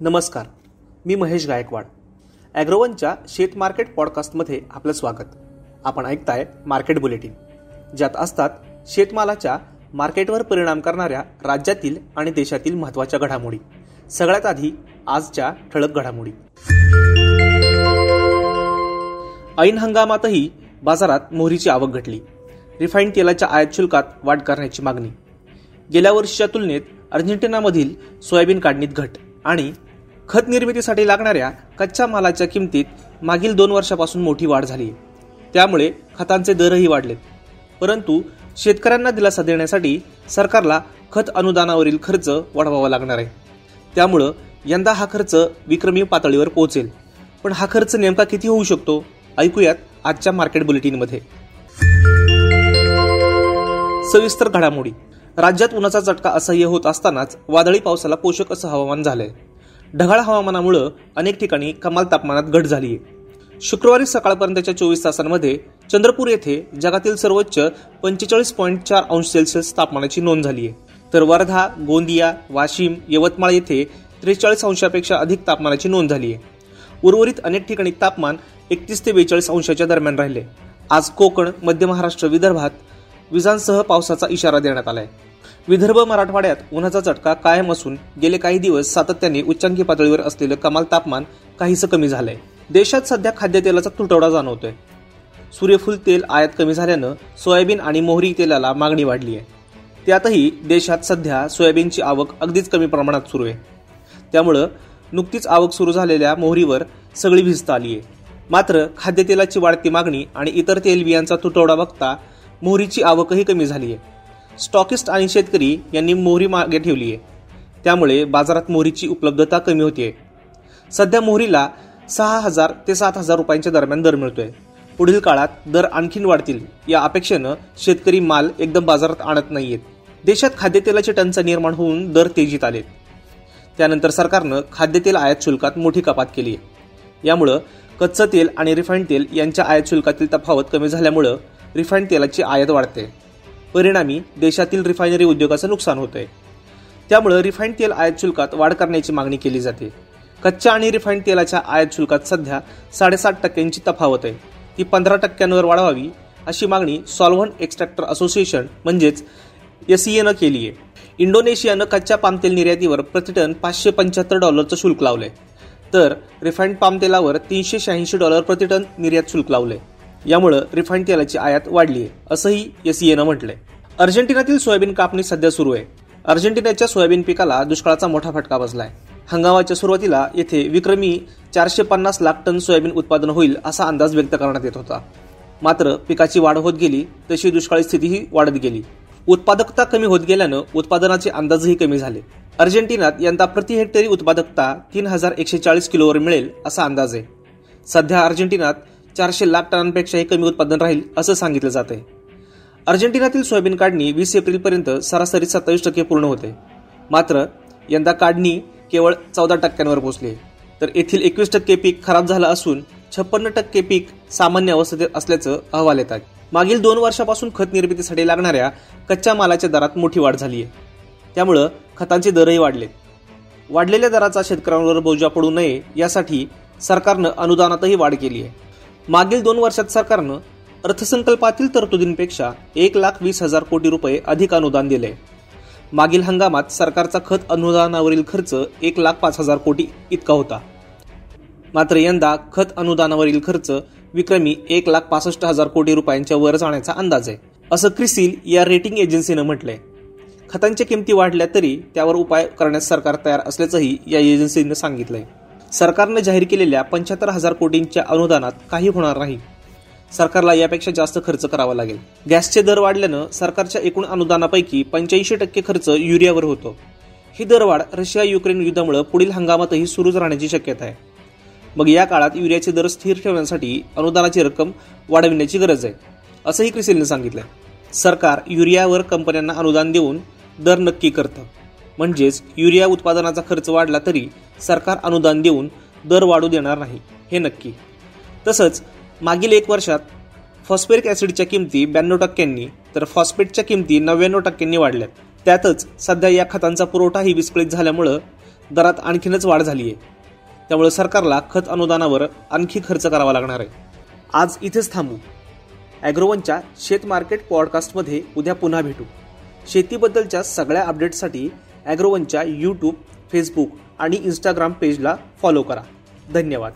नमस्कार मी महेश गायकवाड. ॲग्रोवनच्या शेत मार्केट पॉडकास्टमध्ये आपलं स्वागत. आपण ऐकताय मार्केट बुलेटिन. ज्यात असतात शेतमालाच्या मार्केटवर परिणाम करणाऱ्या राज्यातील आणि देशातील महत्त्वाच्या घडामोडी. सगळ्यात आधी आजच्या ठळक घडामोडी. ऐन हंगामातही बाजारात मोहरीची आवक घटली. रिफाईंड तेलाच्या आयात शुल्कात वाढ करण्याची मागणी. गेल्या वर्षीच्या तुलनेत अर्जेंटिनामधील सोयाबीन काढणीत घट आणि खत निर्मितीसाठी लागणाऱ्या कच्च्या मालाच्या किमतीत मागील दोन वर्षापासून मोठी वाढ झाली. त्यामुळे खतांचे दरही वाढलेत. परंतु शेतकऱ्यांना दिलासा देण्यासाठी सरकारला खत अनुदानावरील खर्च वाढवावा लागणार आहे. त्यामुळं यंदा हा खर्च विक्रमी पातळीवर पोहोचेल. पण हा खर्च नेमका किती होऊ शकतो? ऐकूयात आजच्या मार्केट बुलेटिनमध्ये. सविस्तर घडामोडी. राज्यात उन्हाचा चटका असह्य होत असतानाच वादळी पावसाला पोषक असं हवामान झालंय. ढगाळ हवामानामुळं अनेक ठिकाणी कमाल तापमानात घट झाली आहे. शुक्रवारी सकाळपर्यंतच्या चोवीस तासांमध्ये चंद्रपूर येथे जगातील सर्वोच्च पंचेचाळीस पॉईंट चार अंश सेल्सिअस तापमानाची नोंद झाली आहे. तर वर्धा गोंदिया वाशिम यवतमाळ येथे त्रेचाळीस अंशापेक्षा अधिक तापमानाची नोंद झाली आहे. उर्वरित अनेक ठिकाणी तापमान एकतीस ते बेचाळीस अंशाच्या दरम्यान राहिले. आज कोकण मध्य महाराष्ट्र विदर्भात विजांसह पावसाचा इशारा देण्यात आलाय. विदर्भ मराठवाड्यात उन्हाचा चटका कायम असून गेले काही दिवस सातत्याने उच्चांकी पातळीवर असलेलं कमाल तापमान काहीसं कमी झालंय. देशात सध्या खाद्यतेलाचा तुटवडा जाणवतोय. सूर्यफूल तेल आयात कमी झाल्यानं सोयाबीन आणि मोहरी तेलाला मागणी वाढली आहे त्यातही देशात सध्या सोयाबीनची आवक अगदीच कमी प्रमाणात सुरू आहे. त्यामुळं नुकतीच आवक सुरू झालेल्या मोहरीवर सगळी भिजता आली आहे मात्र खाद्यतेलाची वाढती मागणी आणि इतर तेलबियांचा तुटवडा बघता मोहरीची आवकही कमी झाली आहे स्टॉकिस्ट आणि शेतकरी यांनी मोहरी मागे ठेवली आहे. त्यामुळे बाजारात मोहरीची उपलब्धता कमी होतीये. सध्या मोहरीला सहा हजार ते सात हजार रुपयांच्या दरम्यान दर मिळतोय. पुढील काळात दर आणखीन वाढतील या अपेक्षेनं शेतकरी माल एकदम बाजारात आणत नाहीयेत. देशात खाद्यतेलाची टंचाई निर्माण होऊन दर तेजीत आलेत. त्यानंतर सरकारनं खाद्यतेल आयात शुल्कात मोठी कपात केली आहे. यामुळं कच्चं तेल आणि रिफाईंड तेल यांच्या आयात शुल्कातील तफावत कमी झाल्यामुळं रिफाईंड तेलाची आयात वाढते. परिणामी देशातील रिफायनरी उद्योगाचं नुकसान होतंय. त्यामुळं रिफाईंड तेल आयात शुल्कात वाढ करण्याची मागणी केली जाते. कच्च्या आणि रिफाईंड तेलाच्या आयात शुल्कात सध्या साडेसात टक्क्यांची तफावत आहे. ती पंधरा टक्क्यांवर वाढवावी अशी मागणी सॉल्व्हन एक्स्ट्रॅक्टर असोसिएशन म्हणजेच एसीएनं केली आहे. इंडोनेशियानं कच्च्या पामतेल निर्यातीवर प्रतिटन पाचशे पंच्याहत्तर डॉलरचं शुल्क लावलंय. तर रिफाईंड पामतेलावर तीनशे शहाऐंशी डॉलर प्रतिटन निर्यात शुल्क लावलंय. यामुळं रिफाईंड तेलाची आयात वाढली आहे असंही एसीएनं म्हटलंय. अर्जेंटिनातील सोयाबीन कापणी सध्या सुरू आहे. अर्जेंटिनाच्या सोयाबीन पिकाला दुष्काळाचा मोठा फटका बसलाय. हंगामाच्या सुरुवातीला येथे विक्रमी चारशे पन्नास लाख टन सोयाबीन उत्पादन होईल असा अंदाज व्यक्त करण्यात येत होता. मात्र पिकाची वाढ होत गेली तशी दुष्काळी स्थितीही वाढत गेली. उत्पादकता कमी होत गेल्यानं उत्पादनाचे अंदाजही कमी झाले. अर्जेंटिनात यंदा प्रति हेक्टरी उत्पादकता तीन हजार एकशे चाळीस किलोवर मिळेल असा अंदाज आहे. सध्या अर्जेंटिनात चारशे लाख टनांपेक्षाही कमी उत्पादन राहील असं सांगितलं जात आहे. अर्जेंटिनातील सोयाबीन काढणी वीस एप्रिलपर्यंत सरासरी सत्तावीस टक्के पूर्ण होते. मात्र यंदा काढणी केवळ चौदा टक्क्यांवर पोहोचली तर येथील एकवीस टक्के पीक खराब झालं असून छप्पन्न टक्के पीक सामान्य अवस्थेत असल्याचं अहवाल येतात मागील दोन वर्षापासून खत निर्मितीसाठी लागणाऱ्या कच्च्या मालाच्या दरात मोठी वाढ झाली आहे. त्यामुळं खतांचे दरही वाढले वाढलेल्या दराचा शेतकऱ्यांवर बोजा पडू नये यासाठी सरकारनं अनुदानातही वाढ केली आहे. मागील दोन वर्षात सरकारनं अर्थसंकल्पातील तरतुदींपेक्षा एक लाख वीस हजार कोटी रुपये अधिक अनुदान दिले. मागील हंगामात सरकारचा खत अनुदानावरील खर्च एक लाख पाच हजार कोटी इतका होता. मात्र यंदा खत अनुदानावरील खर्च विक्रमी एक लाख पासष्ट हजार कोटी रुपयांच्या वर जाण्याचा अंदाज आहे असं क्रिसिल या रेटिंग एजन्सीनं म्हटलंय. खतांच्या किमती वाढल्या तरी त्यावर उपाय करण्यास सरकार तयार असल्याचंही या एजन्सीनं सांगितलंय. सरकारनं जाहीर केलेल्या पंच्याहत्तर हजार कोटींच्या अनुदानात काही होणार नाही. सरकारला यापेक्षा जास्त खर्च करावा लागेल. गॅसचे दर वाढल्यानं सरकारच्या एकूण अनुदानापैकी पंच्याऐंशी टक्के खर्च युरियावर होतो. ही दरवाढ रशिया युक्रेन युद्धामुळे पुढील हंगामातही सुरूच राहण्याची शक्यता आहे. मग या काळात युरियाचे दर स्थिर ठेवण्यासाठी अनुदानाची रक्कम वाढविण्याची गरज आहे असंही क्रिसिलनं सांगितलंय. सरकार युरियावर कंपन्यांना अनुदान देऊन दर नक्की करतं. म्हणजेच युरिया उत्पादनाचा खर्च वाढला तरी सरकार अनुदान देऊन दर वाढू देणार नाही हे नक्की. तसंच मागील एक वर्षात फॉस्फेरिक ॲसिडच्या किमती ब्याण्णव टक्क्यांनी तर फॉस्फेटच्या किमती नव्याण्णव टक्क्यांनी वाढल्यात. त्यातच सध्या या खतांचा पुरवठाही विस्कळीत झाल्यामुळं दरात आणखीनच वाढ झाली आहे त्यामुळे सरकारला खत अनुदानावर आणखी खर्च करावा लागणार आहे. आज इथेच थांबू. ॲग्रोवनच्या शेत मार्केट पॉडकास्टमध्ये उद्या पुन्हा भेटू. शेतीबद्दलच्या सगळ्या अपडेट्ससाठी ॲग्रोवनच्या यूट्यूब फेसबुक आणि इंस्टाग्राम पेजला फॉलो करा. धन्यवाद.